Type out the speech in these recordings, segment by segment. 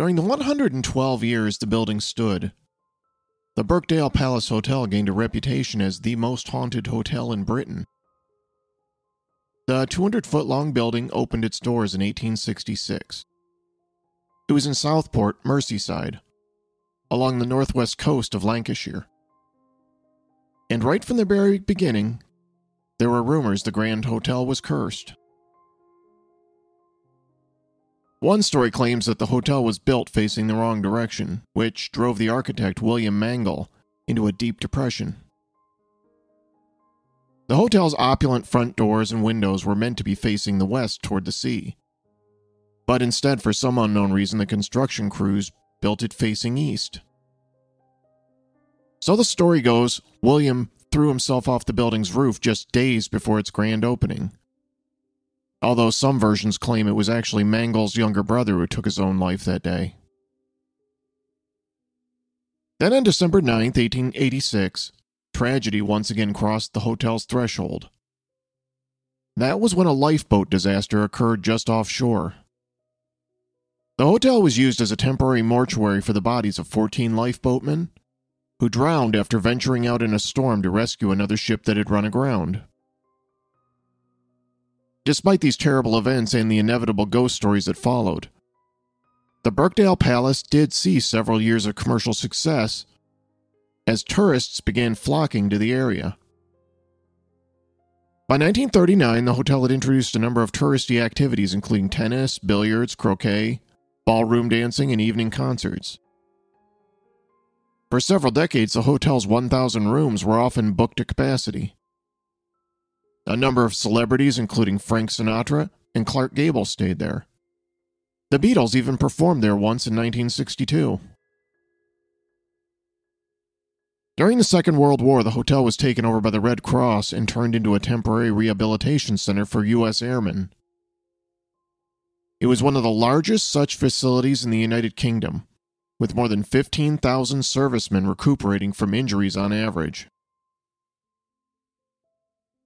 During the 112 years the building stood, the Birkdale Palace Hotel gained a reputation as the most haunted hotel in Britain. The 200 foot long building opened its doors in 1866. It was in Southport, Merseyside, along the northwest coast of Lancashire. And right from the very beginning, there were rumors the Grand Hotel was cursed. One story claims that the hotel was built facing the wrong direction, which drove the architect William Mangle into a deep depression. The hotel's opulent front doors and windows were meant to be facing the west toward the sea. But instead, for some unknown reason, the construction crews built it facing east. So the story goes William threw himself off the building's roof just days before its grand opening although some versions claim it was actually Mangle's younger brother who took his own life that day. Then on December 9, 1886, tragedy once again crossed the hotel's threshold. That was when a lifeboat disaster occurred just offshore. The hotel was used as a temporary mortuary for the bodies of 14 lifeboatmen who drowned after venturing out in a storm to rescue another ship that had run aground. Despite these terrible events and the inevitable ghost stories that followed, the Birkdale Palace did see several years of commercial success as tourists began flocking to the area. By 1939, the hotel had introduced a number of touristy activities, including tennis, billiards, croquet, ballroom dancing, and evening concerts. For several decades, the hotel's 1,000 rooms were often booked to capacity. A number of celebrities, including Frank Sinatra and Clark Gable, stayed there. The Beatles even performed there once in 1962. During the Second World War, the hotel was taken over by the Red Cross and turned into a temporary rehabilitation center for U.S. airmen. It was one of the largest such facilities in the United Kingdom, with more than 15,000 servicemen recuperating from injuries on average.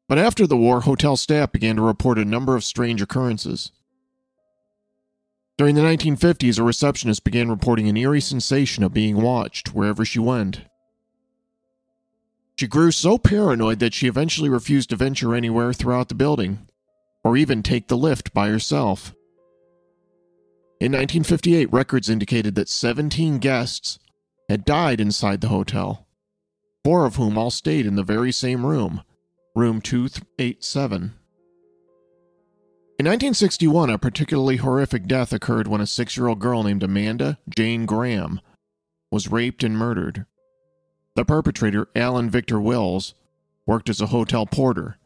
But after the war, hotel staff began to report a number of strange occurrences. During the 1950s, a receptionist began reporting an eerie sensation of being watched wherever she went. She grew so paranoid that she eventually refused to venture anywhere throughout the building, or even take the lift by herself. In 1958, records indicated that 17 guests had died inside the hotel, four of whom all stayed in the very same room room 287. In 1961, a particularly horrific death occurred when a six year old girl named Amanda Jane Graham was raped and murdered. The perpetrator, Alan Victor Wills, worked as a hotel porter,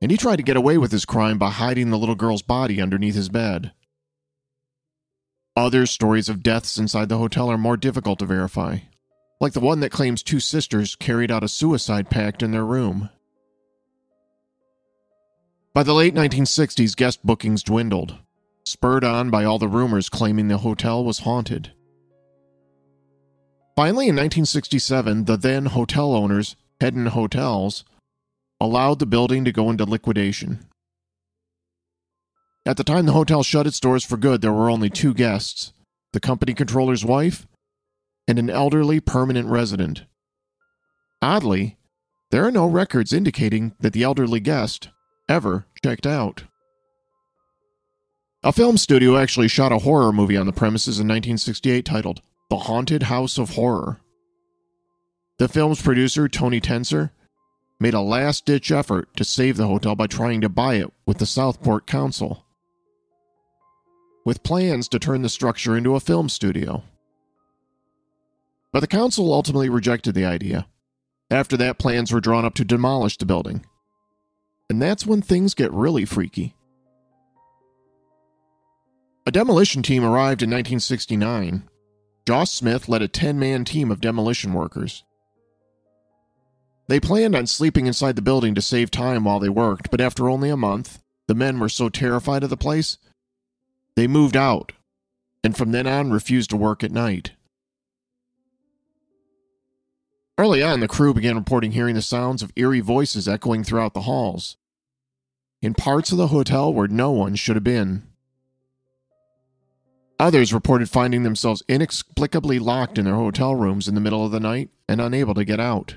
and he tried to get away with his crime by hiding the little girl's body underneath his bed. Other stories of deaths inside the hotel are more difficult to verify, like the one that claims two sisters carried out a suicide pact in their room. By the late 1960s, guest bookings dwindled, spurred on by all the rumors claiming the hotel was haunted. Finally, in 1967, the then hotel owners, Hedden Hotels, allowed the building to go into liquidation. At the time the hotel shut its doors for good, there were only two guests the company controller's wife and an elderly permanent resident. Oddly, there are no records indicating that the elderly guest ever checked out. A film studio actually shot a horror movie on the premises in 1968 titled The Haunted House of Horror. The film's producer, Tony Tenser, made a last ditch effort to save the hotel by trying to buy it with the Southport Council, with plans to turn the structure into a film studio. But the council ultimately rejected the idea. After that, plans were drawn up to demolish the building And that's when things get really freaky. A demolition team arrived in 1969. Joss Smith led a 10 man team of demolition workers. They planned on sleeping inside the building to save time while they worked, but after only a month, the men were so terrified of the place, they moved out, and from then on refused to work at night. Early on, the crew began reporting hearing the sounds of eerie voices echoing throughout the halls, in parts of the hotel where no one should have been. Others reported finding themselves inexplicably locked in their hotel rooms in the middle of the night and unable to get out.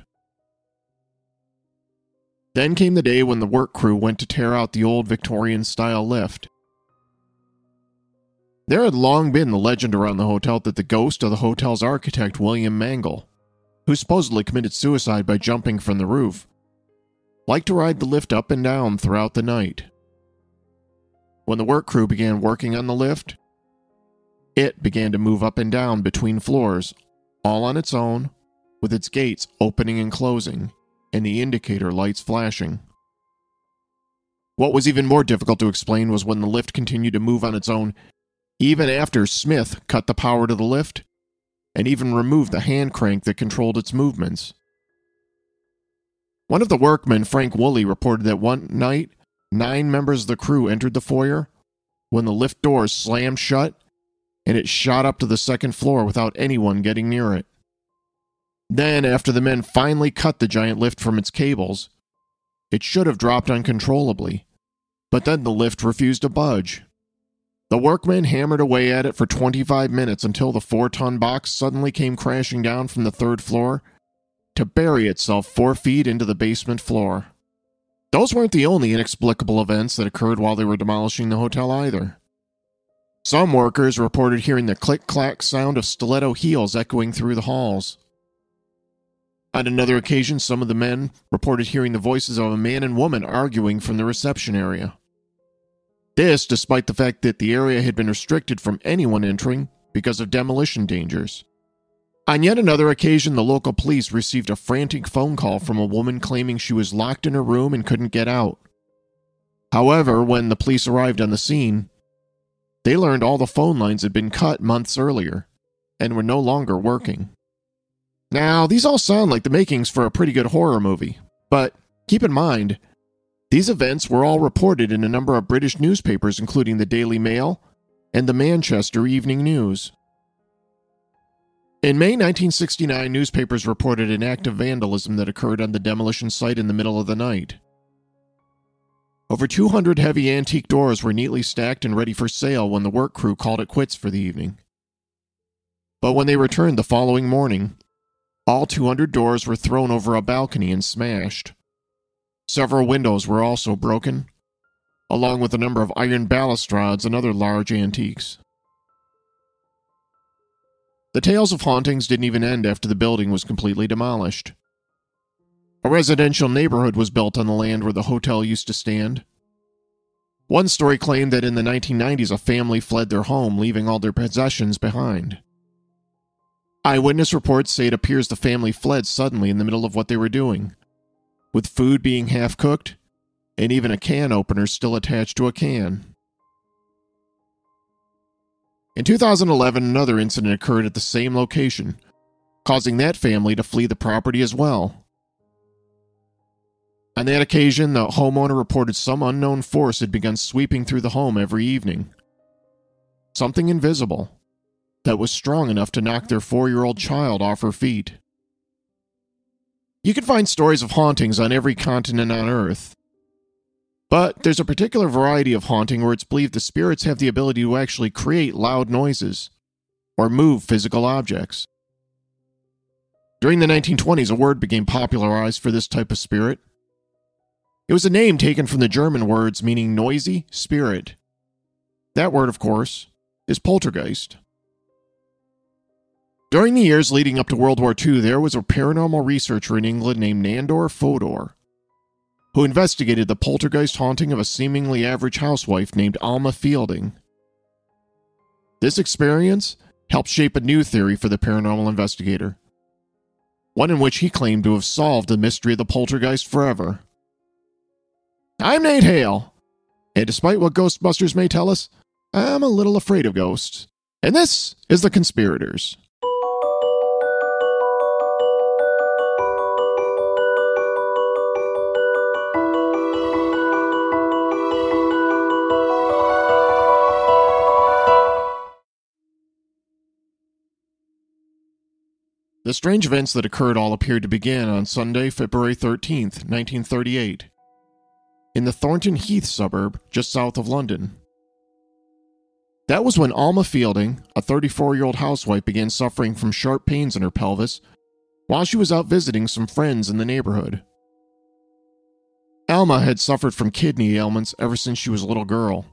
Then came the day when the work crew went to tear out the old Victorian style lift. There had long been the legend around the hotel that the ghost of the hotel's architect, William Mangle, who supposedly committed suicide by jumping from the roof, liked to ride the lift up and down throughout the night. When the work crew began working on the lift, it began to move up and down between floors, all on its own, with its gates opening and closing, and the indicator lights flashing. What was even more difficult to explain was when the lift continued to move on its own, even after Smith cut the power to the lift and even removed the hand crank that controlled its movements. One of the workmen, Frank Woolley, reported that one night, nine members of the crew entered the foyer when the lift doors slammed shut and it shot up to the second floor without anyone getting near it. Then, after the men finally cut the giant lift from its cables, it should have dropped uncontrollably, but then the lift refused to budge. The workmen hammered away at it for 25 minutes until the four ton box suddenly came crashing down from the third floor to bury itself four feet into the basement floor. Those weren't the only inexplicable events that occurred while they were demolishing the hotel either. Some workers reported hearing the click clack sound of stiletto heels echoing through the halls. On another occasion, some of the men reported hearing the voices of a man and woman arguing from the reception area. This, despite the fact that the area had been restricted from anyone entering because of demolition dangers. On yet another occasion, the local police received a frantic phone call from a woman claiming she was locked in her room and couldn't get out. However, when the police arrived on the scene, they learned all the phone lines had been cut months earlier and were no longer working. Now, these all sound like the makings for a pretty good horror movie, but keep in mind, these events were all reported in a number of British newspapers, including the Daily Mail and the Manchester Evening News. In May 1969, newspapers reported an act of vandalism that occurred on the demolition site in the middle of the night. Over 200 heavy antique doors were neatly stacked and ready for sale when the work crew called it quits for the evening. But when they returned the following morning, all 200 doors were thrown over a balcony and smashed. Several windows were also broken, along with a number of iron balustrades and other large antiques. The tales of hauntings didn't even end after the building was completely demolished. A residential neighborhood was built on the land where the hotel used to stand. One story claimed that in the 1990s a family fled their home, leaving all their possessions behind. Eyewitness reports say it appears the family fled suddenly in the middle of what they were doing, with food being half cooked, and even a can opener still attached to a can. In 2011, another incident occurred at the same location, causing that family to flee the property as well. On that occasion, the homeowner reported some unknown force had begun sweeping through the home every evening. Something invisible that was strong enough to knock their four year old child off her feet. You can find stories of hauntings on every continent on Earth. But there's a particular variety of haunting where it's believed the spirits have the ability to actually create loud noises or move physical objects. During the 1920s, a word became popularized for this type of spirit. It was a name taken from the German words meaning noisy spirit. That word, of course, is poltergeist. During the years leading up to World War II, there was a paranormal researcher in England named Nandor Fodor who investigated the poltergeist haunting of a seemingly average housewife named Alma Fielding. This experience helped shape a new theory for the paranormal investigator, one in which he claimed to have solved the mystery of the poltergeist forever. I'm Nate Hale. And despite what Ghostbusters may tell us, I'm a little afraid of ghosts. And this is The Conspirators. The strange events that occurred all appeared to begin on Sunday, February 13th, 1938, in the Thornton Heath suburb just south of London. That was when Alma Fielding, a 34 year old housewife, began suffering from sharp pains in her pelvis while she was out visiting some friends in the neighborhood. Alma had suffered from kidney ailments ever since she was a little girl,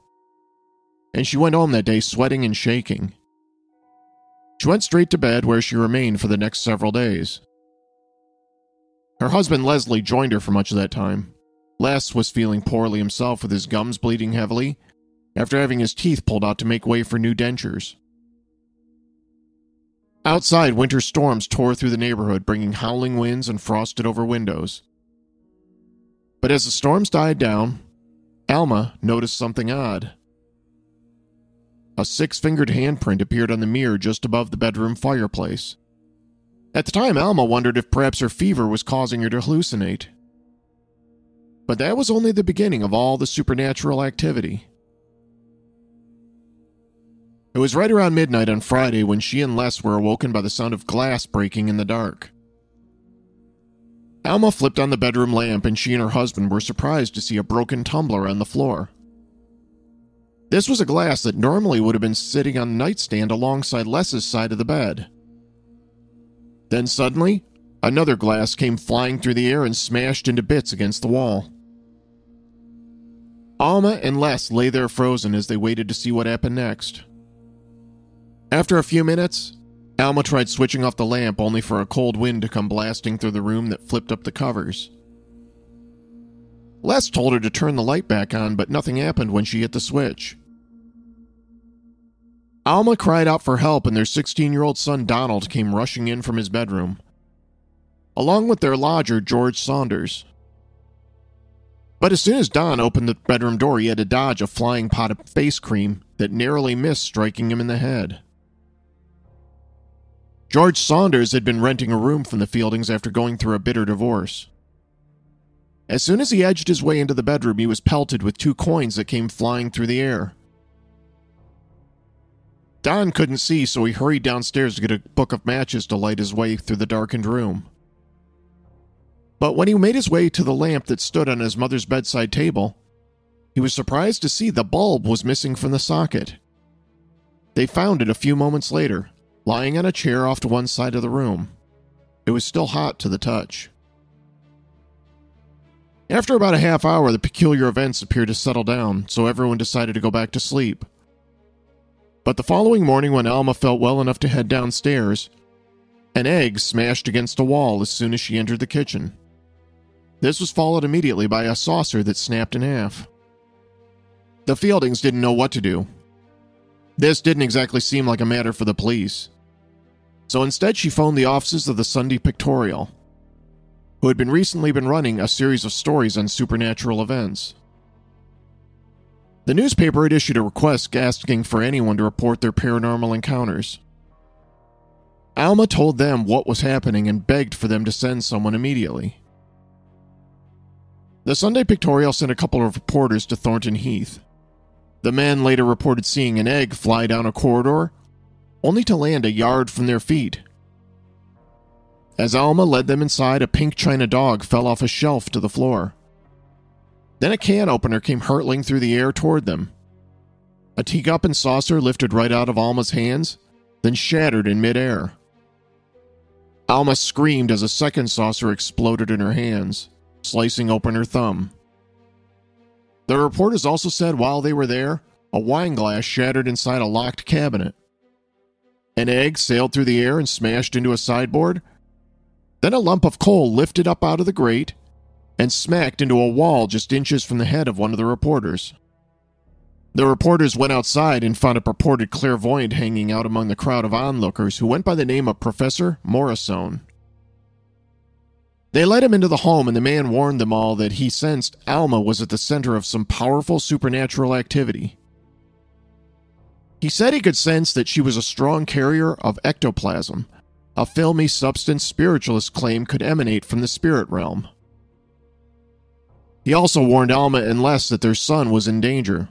and she went home that day sweating and shaking. She went straight to bed where she remained for the next several days. Her husband Leslie joined her for much of that time. Les was feeling poorly himself with his gums bleeding heavily after having his teeth pulled out to make way for new dentures. Outside, winter storms tore through the neighborhood, bringing howling winds and frosted over windows. But as the storms died down, Alma noticed something odd. A six fingered handprint appeared on the mirror just above the bedroom fireplace. At the time, Alma wondered if perhaps her fever was causing her to hallucinate. But that was only the beginning of all the supernatural activity. It was right around midnight on Friday when she and Les were awoken by the sound of glass breaking in the dark. Alma flipped on the bedroom lamp and she and her husband were surprised to see a broken tumbler on the floor. This was a glass that normally would have been sitting on the nightstand alongside Les's side of the bed. Then suddenly, another glass came flying through the air and smashed into bits against the wall. Alma and Les lay there frozen as they waited to see what happened next. After a few minutes, Alma tried switching off the lamp only for a cold wind to come blasting through the room that flipped up the covers. Les told her to turn the light back on, but nothing happened when she hit the switch. Alma cried out for help, and their 16 year old son Donald came rushing in from his bedroom, along with their lodger, George Saunders. But as soon as Don opened the bedroom door, he had to dodge a flying pot of face cream that narrowly missed striking him in the head. George Saunders had been renting a room from the Fieldings after going through a bitter divorce. As soon as he edged his way into the bedroom, he was pelted with two coins that came flying through the air. Don couldn't see, so he hurried downstairs to get a book of matches to light his way through the darkened room. But when he made his way to the lamp that stood on his mother's bedside table, he was surprised to see the bulb was missing from the socket. They found it a few moments later, lying on a chair off to one side of the room. It was still hot to the touch. After about a half hour, the peculiar events appeared to settle down, so everyone decided to go back to sleep. But the following morning, when Alma felt well enough to head downstairs, an egg smashed against a wall as soon as she entered the kitchen. This was followed immediately by a saucer that snapped in half. The Fieldings didn't know what to do. This didn't exactly seem like a matter for the police. So instead, she phoned the offices of the Sunday Pictorial, who had been recently been running a series of stories on supernatural events. The newspaper had issued a request asking for anyone to report their paranormal encounters. Alma told them what was happening and begged for them to send someone immediately. The Sunday Pictorial sent a couple of reporters to Thornton Heath. The men later reported seeing an egg fly down a corridor, only to land a yard from their feet. As Alma led them inside, a pink china dog fell off a shelf to the floor. Then a can opener came hurtling through the air toward them. A teacup and saucer lifted right out of Alma's hands, then shattered in midair. Alma screamed as a second saucer exploded in her hands, slicing open her thumb. The reporters also said while they were there, a wine glass shattered inside a locked cabinet. An egg sailed through the air and smashed into a sideboard. Then a lump of coal lifted up out of the grate and smacked into a wall just inches from the head of one of the reporters. The reporters went outside and found a purported clairvoyant hanging out among the crowd of onlookers who went by the name of Professor Morrisone. They led him into the home, and the man warned them all that he sensed Alma was at the center of some powerful supernatural activity. He said he could sense that she was a strong carrier of ectoplasm, a filmy substance spiritualists claim could emanate from the spirit realm. He also warned Alma and Les that their son was in danger.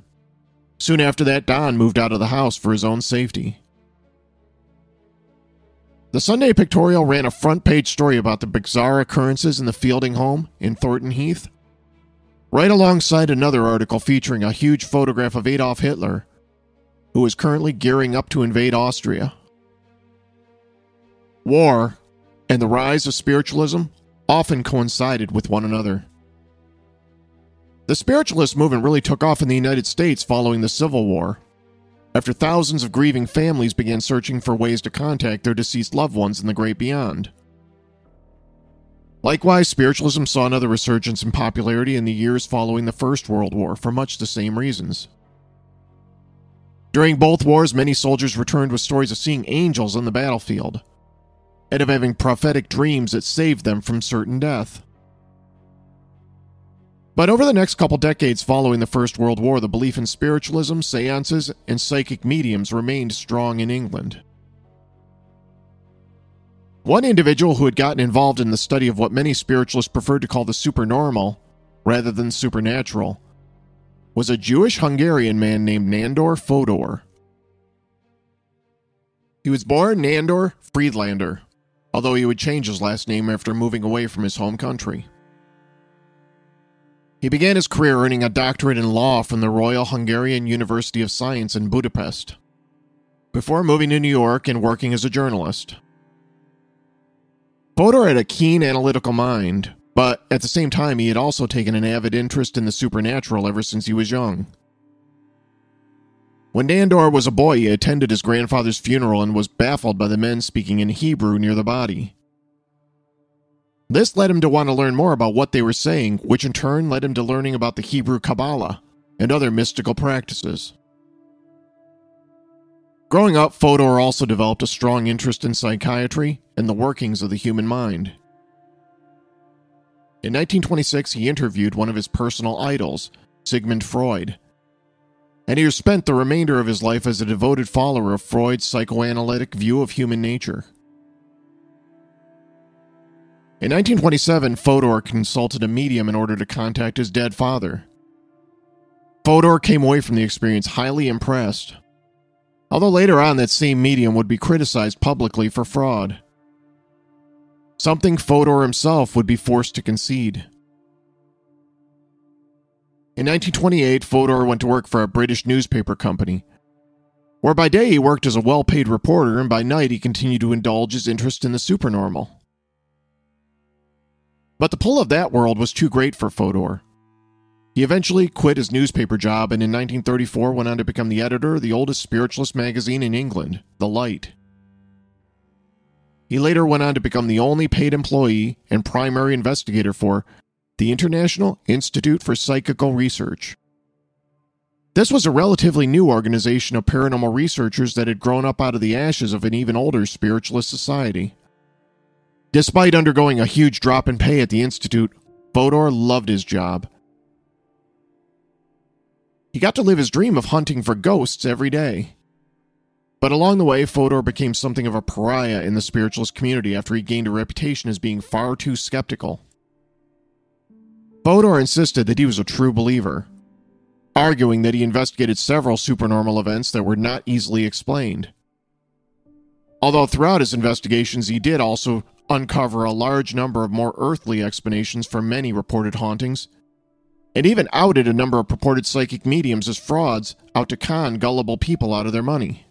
Soon after that, Don moved out of the house for his own safety. The Sunday Pictorial ran a front page story about the bizarre occurrences in the Fielding home in Thornton Heath, right alongside another article featuring a huge photograph of Adolf Hitler, who is currently gearing up to invade Austria. War and the rise of spiritualism often coincided with one another. The spiritualist movement really took off in the United States following the Civil War after thousands of grieving families began searching for ways to contact their deceased loved ones in the great beyond. Likewise, spiritualism saw another resurgence in popularity in the years following the First World War for much the same reasons. During both wars, many soldiers returned with stories of seeing angels on the battlefield and of having prophetic dreams that saved them from certain death. But over the next couple decades following the First World War, the belief in spiritualism, seances, and psychic mediums remained strong in England. One individual who had gotten involved in the study of what many spiritualists preferred to call the supernormal, rather than supernatural, was a Jewish Hungarian man named Nandor Fodor. He was born Nandor Friedlander, although he would change his last name after moving away from his home country. He began his career earning a doctorate in law from the Royal Hungarian University of Science in Budapest, before moving to New York and working as a journalist. Fodor had a keen analytical mind, but at the same time, he had also taken an avid interest in the supernatural ever since he was young. When Nandor was a boy, he attended his grandfather's funeral and was baffled by the men speaking in Hebrew near the body. This led him to want to learn more about what they were saying, which in turn led him to learning about the Hebrew Kabbalah and other mystical practices. Growing up, Fodor also developed a strong interest in psychiatry and the workings of the human mind. In 1926, he interviewed one of his personal idols, Sigmund Freud, and he spent the remainder of his life as a devoted follower of Freud's psychoanalytic view of human nature. In 1927, Fodor consulted a medium in order to contact his dead father. Fodor came away from the experience highly impressed, although later on that same medium would be criticized publicly for fraud. Something Fodor himself would be forced to concede. In 1928, Fodor went to work for a British newspaper company, where by day he worked as a well paid reporter and by night he continued to indulge his interest in the supernormal. But the pull of that world was too great for Fodor. He eventually quit his newspaper job and in 1934 went on to become the editor of the oldest spiritualist magazine in England, The Light. He later went on to become the only paid employee and primary investigator for the International Institute for Psychical Research. This was a relatively new organization of paranormal researchers that had grown up out of the ashes of an even older spiritualist society. Despite undergoing a huge drop in pay at the Institute, Fodor loved his job. He got to live his dream of hunting for ghosts every day. But along the way, Fodor became something of a pariah in the spiritualist community after he gained a reputation as being far too skeptical. Fodor insisted that he was a true believer, arguing that he investigated several supernormal events that were not easily explained. Although throughout his investigations, he did also uncover a large number of more earthly explanations for many reported hauntings, and even outed a number of purported psychic mediums as frauds out to con gullible people out of their money.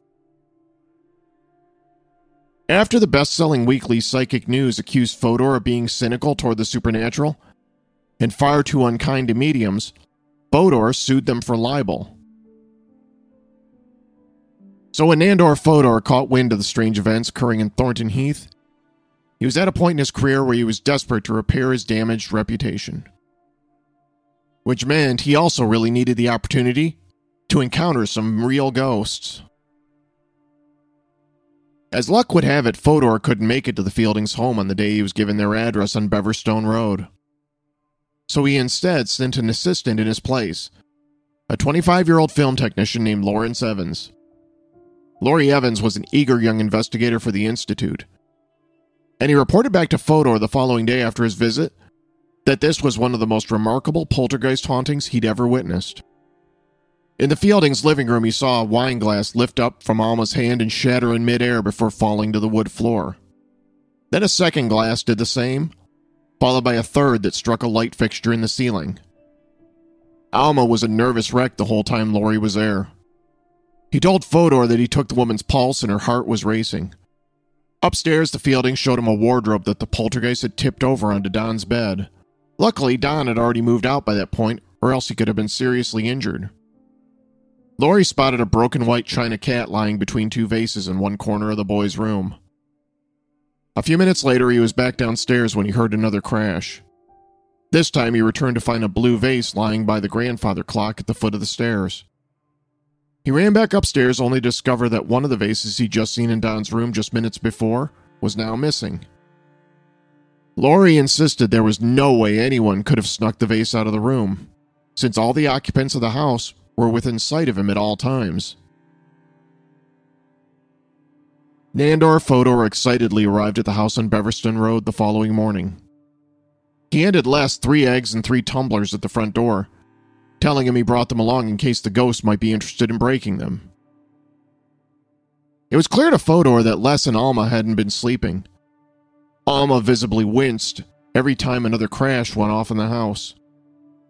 After the best selling weekly Psychic News accused Fodor of being cynical toward the supernatural and far too unkind to mediums, Fodor sued them for libel. So when Nandor Fodor caught wind of the strange events occurring in Thornton Heath, he was at a point in his career where he was desperate to repair his damaged reputation. Which meant he also really needed the opportunity to encounter some real ghosts. As luck would have it, Fodor couldn't make it to the Fieldings' home on the day he was given their address on Beverstone Road. So he instead sent an assistant in his place, a 25 year old film technician named Lawrence Evans. Laurie Evans was an eager young investigator for the Institute, and he reported back to Fodor the following day after his visit that this was one of the most remarkable poltergeist hauntings he'd ever witnessed. In the Fieldings' living room, he saw a wine glass lift up from Alma's hand and shatter in midair before falling to the wood floor. Then a second glass did the same, followed by a third that struck a light fixture in the ceiling. Alma was a nervous wreck the whole time Laurie was there. He told Fodor that he took the woman's pulse and her heart was racing. Upstairs, the Fielding showed him a wardrobe that the poltergeist had tipped over onto Don's bed. Luckily, Don had already moved out by that point, or else he could have been seriously injured. Laurie spotted a broken white china cat lying between two vases in one corner of the boy's room. A few minutes later, he was back downstairs when he heard another crash. This time, he returned to find a blue vase lying by the grandfather clock at the foot of the stairs. He ran back upstairs only to discover that one of the vases he'd just seen in Don's room just minutes before was now missing. Laurie insisted there was no way anyone could have snuck the vase out of the room, since all the occupants of the house were within sight of him at all times. Nandor Fodor excitedly arrived at the house on Beverstone Road the following morning. He handed Les three eggs and three tumblers at the front door, telling him he brought them along in case the ghost might be interested in breaking them. It was clear to Fodor that Les and Alma hadn't been sleeping. Alma visibly winced every time another crash went off in the house.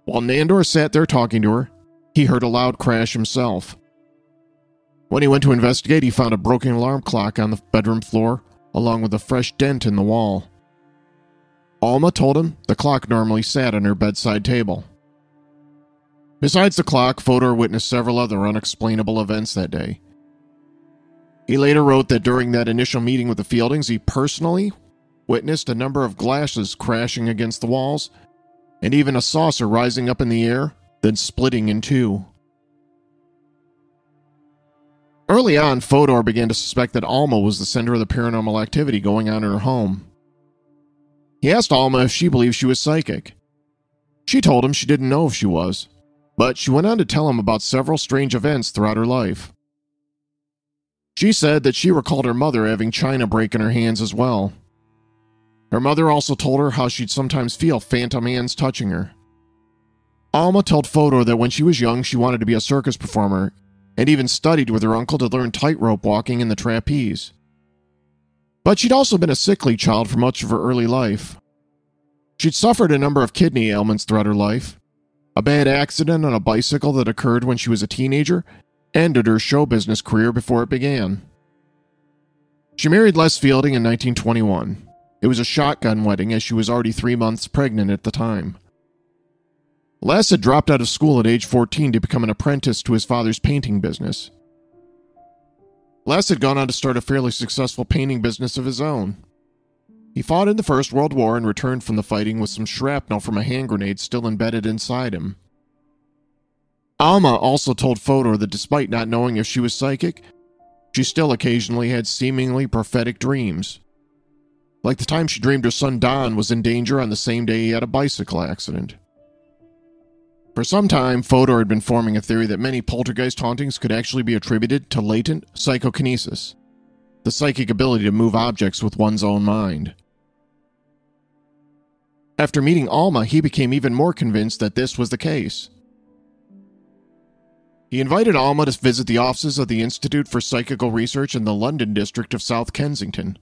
While Nandor sat there talking to her, he heard a loud crash himself. When he went to investigate, he found a broken alarm clock on the bedroom floor, along with a fresh dent in the wall. Alma told him the clock normally sat on her bedside table. Besides the clock, Fodor witnessed several other unexplainable events that day. He later wrote that during that initial meeting with the Fieldings, he personally witnessed a number of glasses crashing against the walls, and even a saucer rising up in the air then splitting in two. Early on, Fodor began to suspect that Alma was the center of the paranormal activity going on in her home. He asked Alma if she believed she was psychic. She told him she didn't know if she was, but she went on to tell him about several strange events throughout her life. She said that she recalled her mother having china break in her hands as well. Her mother also told her how she'd sometimes feel phantom hands touching her. Alma told Fodor that when she was young, she wanted to be a circus performer and even studied with her uncle to learn tightrope walking and the trapeze. But she'd also been a sickly child for much of her early life. She'd suffered a number of kidney ailments throughout her life. A bad accident on a bicycle that occurred when she was a teenager ended her show business career before it began. She married Les Fielding in 1921. It was a shotgun wedding as she was already three months pregnant at the time. Les had dropped out of school at age 14 to become an apprentice to his father's painting business. Les had gone on to start a fairly successful painting business of his own. He fought in the First World War and returned from the fighting with some shrapnel from a hand grenade still embedded inside him. Alma also told Fodor that despite not knowing if she was psychic, she still occasionally had seemingly prophetic dreams. Like the time she dreamed her son Don was in danger on the same day he had a bicycle accident. For some time, Fodor had been forming a theory that many poltergeist hauntings could actually be attributed to latent psychokinesis, the psychic ability to move objects with one's own mind. After meeting Alma, he became even more convinced that this was the case. He invited Alma to visit the offices of the Institute for Psychical Research in the London district of South Kensington,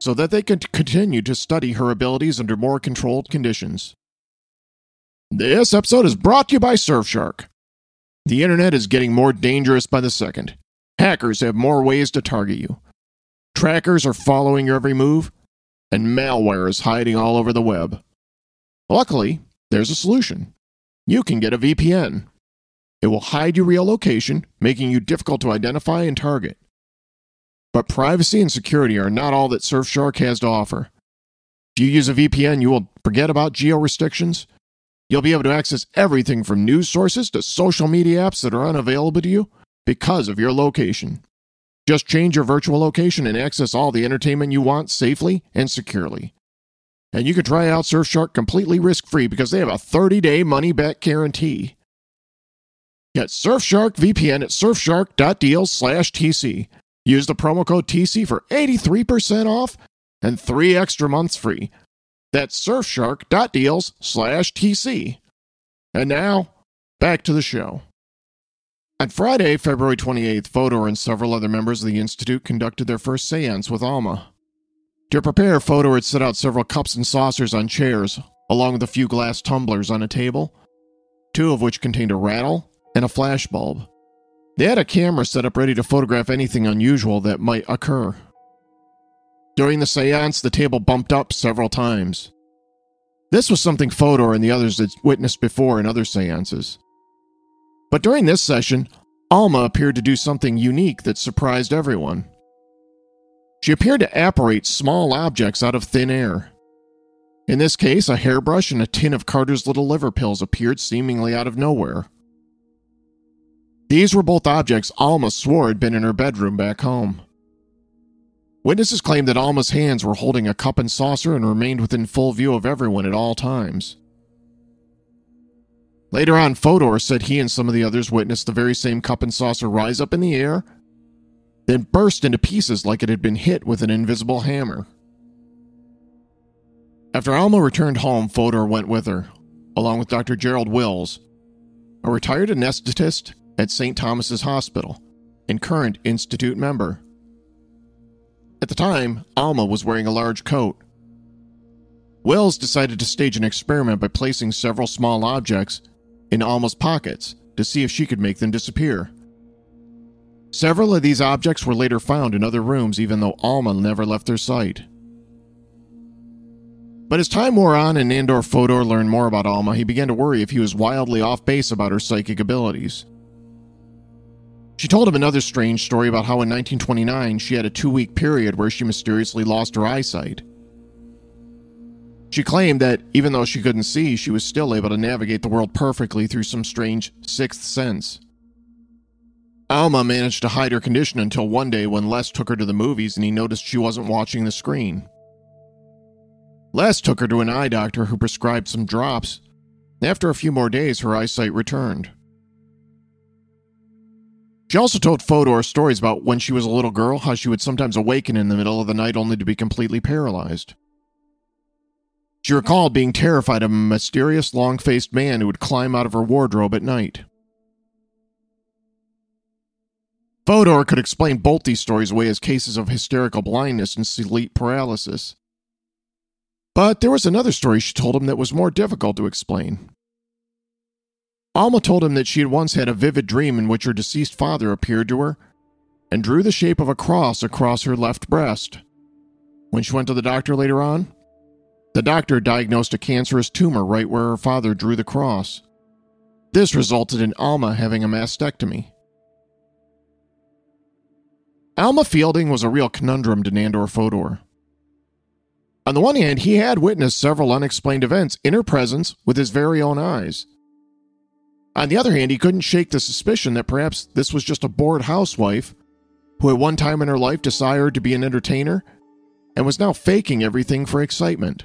so that they could continue to study her abilities under more controlled conditions. This episode is brought to you by Surfshark. The internet is getting more dangerous by the second. Hackers have more ways to target you. Trackers are following your every move, and malware is hiding all over the web. Luckily, there's a solution. You can get a VPN. It will hide your real location, making you difficult to identify and target. But privacy and security are not all that Surfshark has to offer. If you use a VPN, you will forget about geo restrictions You'll be able to access everything from news sources to social media apps that are unavailable to you because of your location. Just change your virtual location and access all the entertainment you want safely and securely. And you can try out Surfshark completely risk free because they have a 30 day money back guarantee. Get Surfshark VPN at surfshark.deals slash TC. Use the promo code TC for 83% off and three extra months free. That's surfshark.deals slash TC. And now, back to the show. On Friday, February 28th, Fodor and several other members of the Institute conducted their first seance with Alma. To prepare, Fodor had set out several cups and saucers on chairs, along with a few glass tumblers on a table, two of which contained a rattle and a flashbulb. They had a camera set up ready to photograph anything unusual that might occur. During the seance, the table bumped up several times. This was something Fodor and the others had witnessed before in other seances. But during this session, Alma appeared to do something unique that surprised everyone. She appeared to apparate small objects out of thin air. In this case, a hairbrush and a tin of Carter's Little Liver pills appeared seemingly out of nowhere. These were both objects Alma swore had been in her bedroom back home. Witnesses claimed that Alma's hands were holding a cup and saucer and remained within full view of everyone at all times. Later on, Fodor said he and some of the others witnessed the very same cup and saucer rise up in the air, then burst into pieces like it had been hit with an invisible hammer. After Alma returned home, Fodor went with her, along with Dr. Gerald Wills, a retired anesthetist at St. Thomas's Hospital and current Institute member. At the time, Alma was wearing a large coat. Wills decided to stage an experiment by placing several small objects in Alma's pockets to see if she could make them disappear. Several of these objects were later found in other rooms, even though Alma never left their sight. But as time wore on and Nandor Fodor learned more about Alma, he began to worry if he was wildly off base about her psychic abilities. She told him another strange story about how in 1929 she had a two week period where she mysteriously lost her eyesight. She claimed that even though she couldn't see, she was still able to navigate the world perfectly through some strange sixth sense. Alma managed to hide her condition until one day when Les took her to the movies and he noticed she wasn't watching the screen. Les took her to an eye doctor who prescribed some drops. After a few more days, her eyesight returned. She also told Fodor stories about when she was a little girl, how she would sometimes awaken in the middle of the night only to be completely paralyzed. She recalled being terrified of a mysterious, long faced man who would climb out of her wardrobe at night. Fodor could explain both these stories away as cases of hysterical blindness and sleep paralysis. But there was another story she told him that was more difficult to explain. Alma told him that she had once had a vivid dream in which her deceased father appeared to her and drew the shape of a cross across her left breast. When she went to the doctor later on, the doctor diagnosed a cancerous tumor right where her father drew the cross. This resulted in Alma having a mastectomy. Alma Fielding was a real conundrum to Nandor Fodor. On the one hand, he had witnessed several unexplained events in her presence with his very own eyes. On the other hand, he couldn't shake the suspicion that perhaps this was just a bored housewife who at one time in her life desired to be an entertainer and was now faking everything for excitement.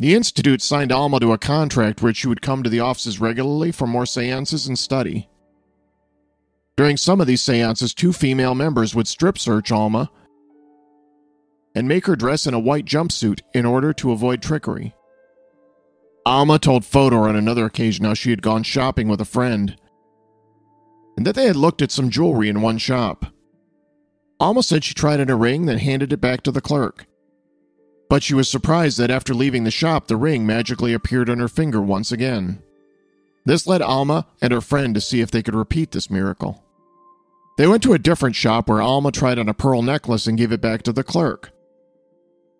The Institute signed Alma to a contract where she would come to the offices regularly for more seances and study. During some of these seances, two female members would strip search Alma and make her dress in a white jumpsuit in order to avoid trickery. Alma told Fodor on another occasion how she had gone shopping with a friend and that they had looked at some jewelry in one shop. Alma said she tried on a ring, then handed it back to the clerk. But she was surprised that after leaving the shop, the ring magically appeared on her finger once again. This led Alma and her friend to see if they could repeat this miracle. They went to a different shop where Alma tried on a pearl necklace and gave it back to the clerk.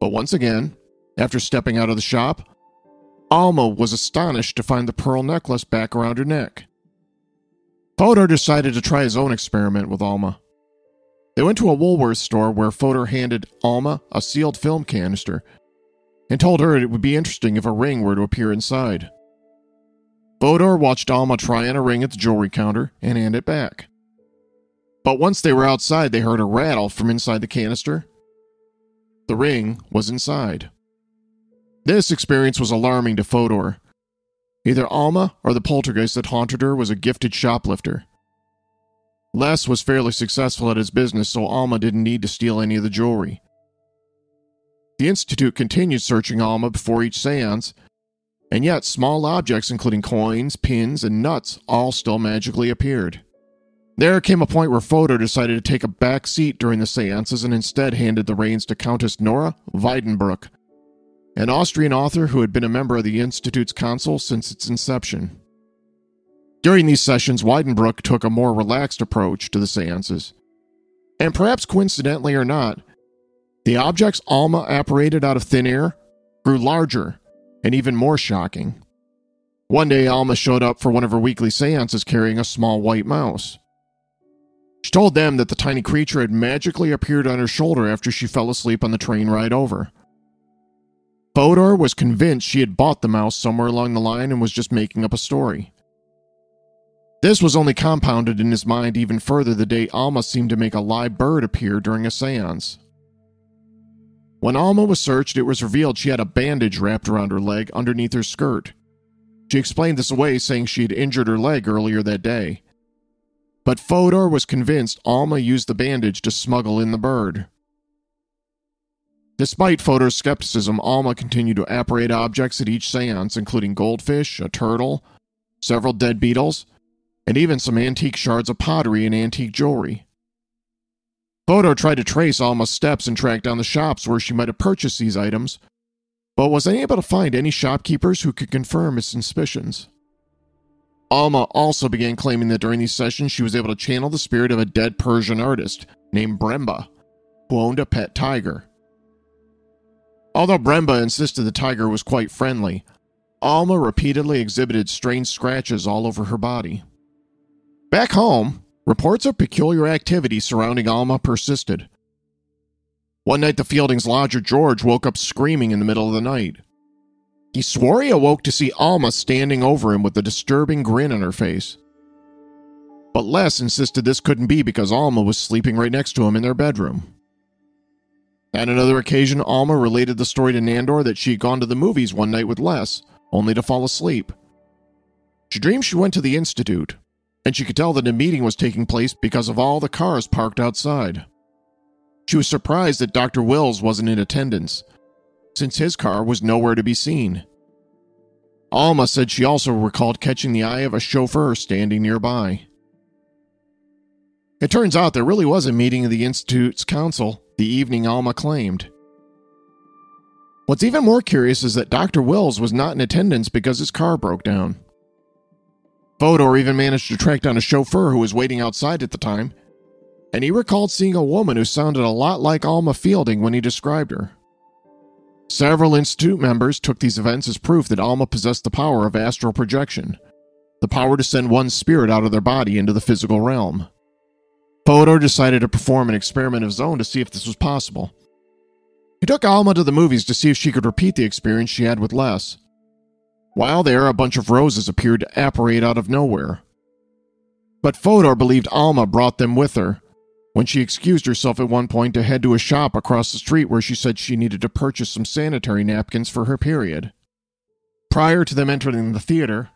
But once again, after stepping out of the shop, Alma was astonished to find the pearl necklace back around her neck. Fodor decided to try his own experiment with Alma. They went to a Woolworth store where Fodor handed Alma a sealed film canister and told her it would be interesting if a ring were to appear inside. Fodor watched Alma try on a ring at the jewelry counter and hand it back. But once they were outside, they heard a rattle from inside the canister. The ring was inside. This experience was alarming to Fodor. Either Alma or the poltergeist that haunted her was a gifted shoplifter. Les was fairly successful at his business, so Alma didn't need to steal any of the jewelry. The Institute continued searching Alma before each seance, and yet small objects, including coins, pins, and nuts, all still magically appeared. There came a point where Fodor decided to take a back seat during the seances and instead handed the reins to Countess Nora Wydenbruck, an Austrian author who had been a member of the Institute's council since its inception. During these sessions, Wydenbruck took a more relaxed approach to the seances. And perhaps coincidentally or not, the objects Alma apparated out of thin air grew larger and even more shocking. One day, Alma showed up for one of her weekly seances carrying a small white mouse. She told them that the tiny creature had magically appeared on her shoulder after she fell asleep on the train ride over. Fodor was convinced she had bought the mouse somewhere along the line and was just making up a story. This was only compounded in his mind even further the day Alma seemed to make a live bird appear during a seance. When Alma was searched, it was revealed she had a bandage wrapped around her leg underneath her skirt. She explained this away, saying she had injured her leg earlier that day. But Fodor was convinced Alma used the bandage to smuggle in the bird. Despite Fodor's skepticism, Alma continued to apparate objects at each seance, including goldfish, a turtle, several dead beetles, and even some antique shards of pottery and antique jewelry. Fodor tried to trace Alma's steps and track down the shops where she might have purchased these items, but was unable to find any shopkeepers who could confirm his suspicions. Alma also began claiming that during these sessions she was able to channel the spirit of a dead Persian artist named Bremba, who owned a pet tiger. Although Bremba insisted the tiger was quite friendly, Alma repeatedly exhibited strange scratches all over her body. Back home, reports of peculiar activity surrounding Alma persisted. One night, the Fieldings' lodger George woke up screaming in the middle of the night. He swore he awoke to see Alma standing over him with a disturbing grin on her face. But Les insisted this couldn't be because Alma was sleeping right next to him in their bedroom. At another occasion, Alma related the story to Nandor that she had gone to the movies one night with Les, only to fall asleep. She dreamed she went to the Institute, and she could tell that a meeting was taking place because of all the cars parked outside. She was surprised that Dr. Wills wasn't in attendance, since his car was nowhere to be seen. Alma said she also recalled catching the eye of a chauffeur standing nearby. It turns out there really was a meeting of the Institute's council the evening Alma claimed. What's even more curious is that Dr. Wills was not in attendance because his car broke down. Fodor even managed to track down a chauffeur who was waiting outside at the time, and he recalled seeing a woman who sounded a lot like Alma Fielding when he described her. Several Institute members took these events as proof that Alma possessed the power of astral projection, the power to send one's spirit out of their body into the physical realm. Fodor decided to perform an experiment of his own to see if this was possible. He took Alma to the movies to see if she could repeat the experience she had with Les. While there, a bunch of roses appeared to apparate out of nowhere. But Fodor believed Alma brought them with her, when she excused herself at one point to head to a shop across the street where she said she needed to purchase some sanitary napkins for her period. Prior to them entering the theater,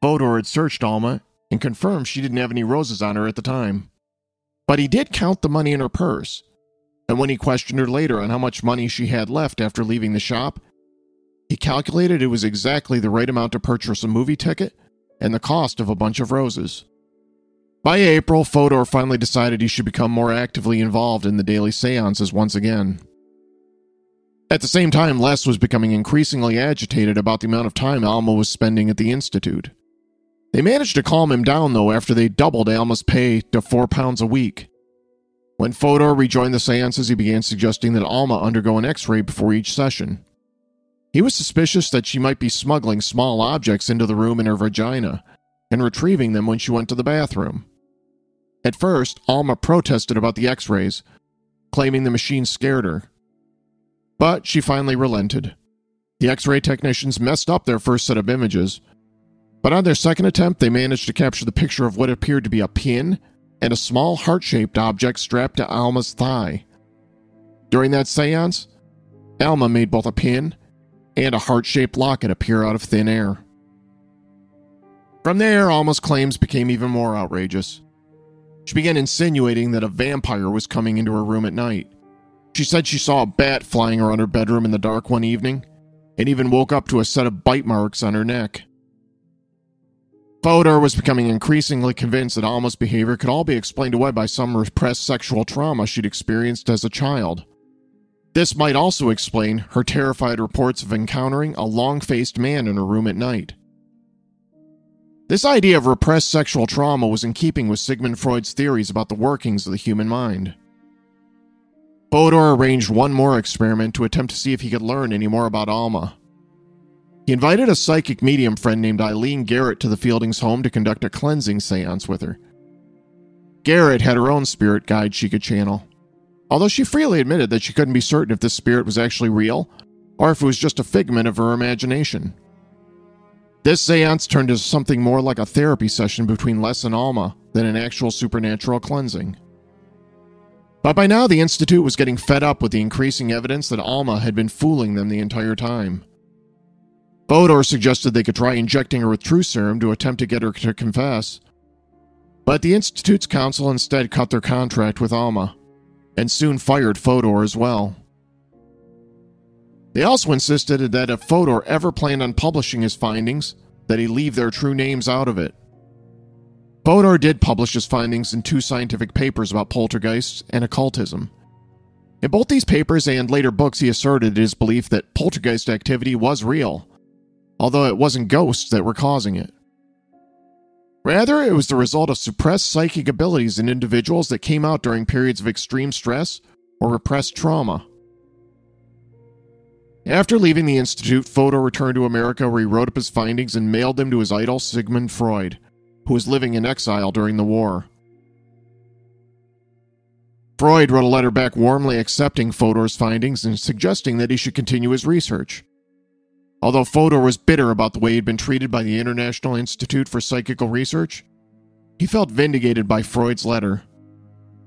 Fodor had searched Alma and confirmed she didn't have any roses on her at the time. But he did count the money in her purse, and when he questioned her later on how much money she had left after leaving the shop, he calculated it was exactly the right amount to purchase a movie ticket and the cost of a bunch of roses. By April, Fodor finally decided he should become more actively involved in the daily seances once again. At the same time, Les was becoming increasingly agitated about the amount of time Alma was spending at the Institute. They managed to calm him down, though, after they doubled Alma's pay to four pounds a week. When Fodor rejoined the seances, he began suggesting that Alma undergo an x ray before each session. He was suspicious that she might be smuggling small objects into the room in her vagina and retrieving them when she went to the bathroom. At first, Alma protested about the x rays, claiming the machine scared her. But she finally relented. The x ray technicians messed up their first set of images, but on their second attempt, they managed to capture the picture of what appeared to be a pin and a small heart shaped object strapped to Alma's thigh. During that seance, Alma made both a pin and a heart shaped locket appear out of thin air. From there, Alma's claims became even more outrageous. She began insinuating that a vampire was coming into her room at night. She said she saw a bat flying around her bedroom in the dark one evening, and even woke up to a set of bite marks on her neck. Fodor was becoming increasingly convinced that Alma's behavior could all be explained away by some repressed sexual trauma she'd experienced as a child. This might also explain her terrified reports of encountering a long faced man in her room at night. This idea of repressed sexual trauma was in keeping with Sigmund Freud's theories about the workings of the human mind. Fodor arranged one more experiment to attempt to see if he could learn any more about Alma. He invited a psychic medium friend named Eileen Garrett to the Fieldings' home to conduct a cleansing seance with her. Garrett had her own spirit guide she could channel, although she freely admitted that she couldn't be certain if this spirit was actually real or if it was just a figment of her imagination. This seance turned into something more like a therapy session between Les and Alma than an actual supernatural cleansing. But by now, the Institute was getting fed up with the increasing evidence that Alma had been fooling them the entire time. Fodor suggested they could try injecting her with truth serum to attempt to get her to confess. But the Institute's council instead cut their contract with Alma, and soon fired Fodor as well. They also insisted that if Fodor ever planned on publishing his findings, that he leave their true names out of it. Fodor did publish his findings in two scientific papers about poltergeists and occultism. In both these papers and later books, he asserted his belief that poltergeist activity was real, although it wasn't ghosts that were causing it. Rather, it was the result of suppressed psychic abilities in individuals that came out during periods of extreme stress or repressed trauma. After leaving the Institute, Fodor returned to America where he wrote up his findings and mailed them to his idol Sigmund Freud, who was living in exile during the war. Freud wrote a letter back warmly accepting Fodor's findings and suggesting that he should continue his research. Although Fodor was bitter about the way he'd been treated by the International Institute for Psychical Research, he felt vindicated by Freud's letter.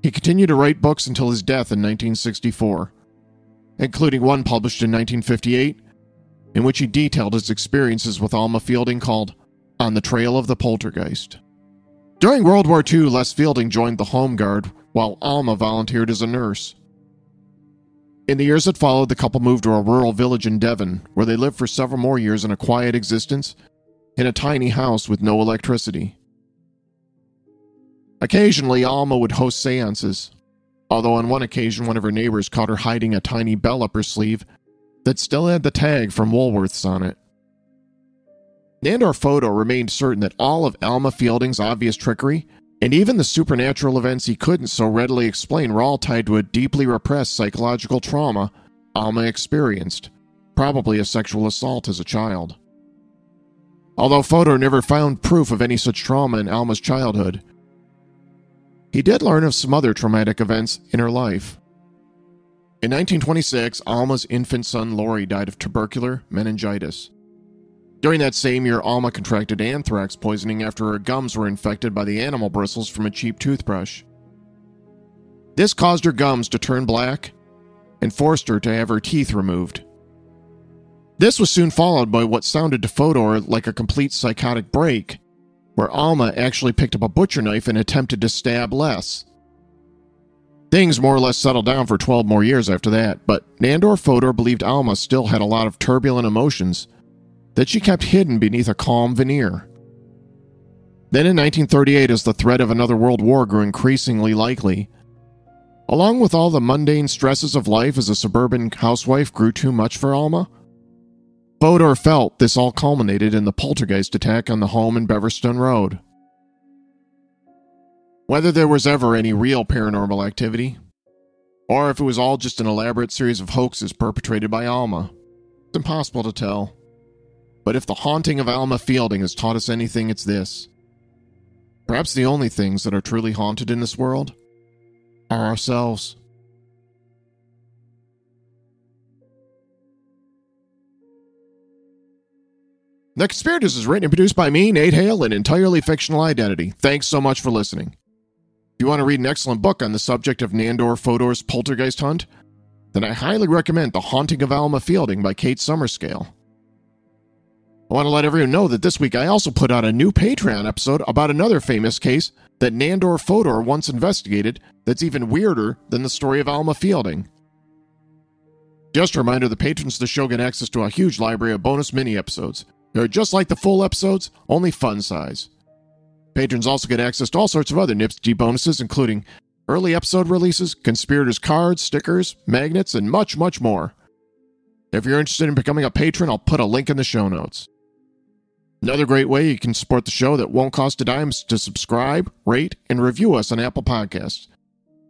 He continued to write books until his death in 1964 including one published in 1958, in which he detailed his experiences with Alma Fielding called On the Trail of the Poltergeist. During World War II, Les Fielding joined the Home Guard, while Alma volunteered as a nurse. In the years that followed, the couple moved to a rural village in Devon, where they lived for several more years in a quiet existence in a tiny house with no electricity. Occasionally, Alma would host seances, although on one occasion one of her neighbors caught her hiding a tiny bell up her sleeve that still had the tag from Woolworths on it. Nandor Fodor remained certain that all of Alma Fielding's obvious trickery, and even the supernatural events he couldn't so readily explain, were all tied to a deeply repressed psychological trauma Alma experienced, probably a sexual assault as a child. Although Fodor never found proof of any such trauma in Alma's childhood, he did learn of some other traumatic events in her life. In 1926, Alma's infant son Laurie died of tubercular meningitis. During that same year, Alma contracted anthrax poisoning after her gums were infected by the animal bristles from a cheap toothbrush. This caused her gums to turn black and forced her to have her teeth removed. This was soon followed by what sounded to Fodor like a complete psychotic break where Alma actually picked up a butcher knife and attempted to stab Les. Things more or less settled down for 12 more years after that, but Nandor Fodor believed Alma still had a lot of turbulent emotions that she kept hidden beneath a calm veneer. Then in 1938, as the threat of another world war grew increasingly likely, along with all the mundane stresses of life as a suburban housewife grew too much for Alma, Fodor felt this all culminated in the poltergeist attack on the home in Beverstone Road. Whether there was ever any real paranormal activity, or if it was all just an elaborate series of hoaxes perpetrated by Alma, it's impossible to tell. But if the haunting of Alma Fielding has taught us anything, it's this. Perhaps the only things that are truly haunted in this world are ourselves. The Conspirators is written and produced by me, Nate Hale, an entirely fictional identity. Thanks so much for listening. If you want to read an excellent book on the subject of Nandor Fodor's poltergeist hunt, then I highly recommend The Haunting of Alma Fielding by Kate Summerscale. I want to let everyone know that this week I also put out a new Patreon episode about another famous case that Nandor Fodor once investigated that's even weirder than the story of Alma Fielding. Just a reminder the patrons of the show get access to a huge library of bonus mini episodes. They're just like the full episodes, only fun size. Patrons also get access to all sorts of other NipsG bonuses, including early episode releases, conspirators cards, stickers, magnets, and much, much more. If you're interested in becoming a patron, I'll put a link in the show notes. Another great way you can support the show that won't cost a dime is to subscribe, rate, and review us on Apple Podcasts.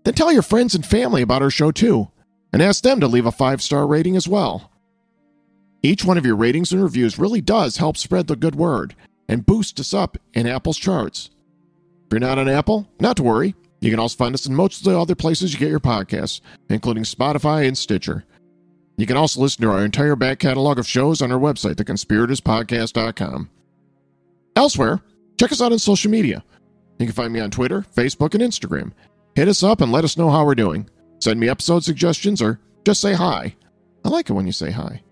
Then tell your friends and family about our show too, and ask them to leave a five star rating as well. Each one of your ratings and reviews really does help spread the good word and boost us up in Apple's charts. If you're not on Apple, not to worry. You can also find us in most of the other places you get your podcasts, including Spotify and Stitcher. You can also listen to our entire back catalog of shows on our website, theconspiratorspodcast.com. Elsewhere, check us out on social media. You can find me on Twitter, Facebook, and Instagram. Hit us up and let us know how we're doing. Send me episode suggestions or just say hi. I like it when you say hi.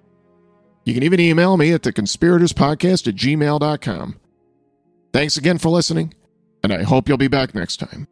You can even email me at theconspiratorspodcast at gmail.com. Thanks again for listening, and I hope you'll be back next time.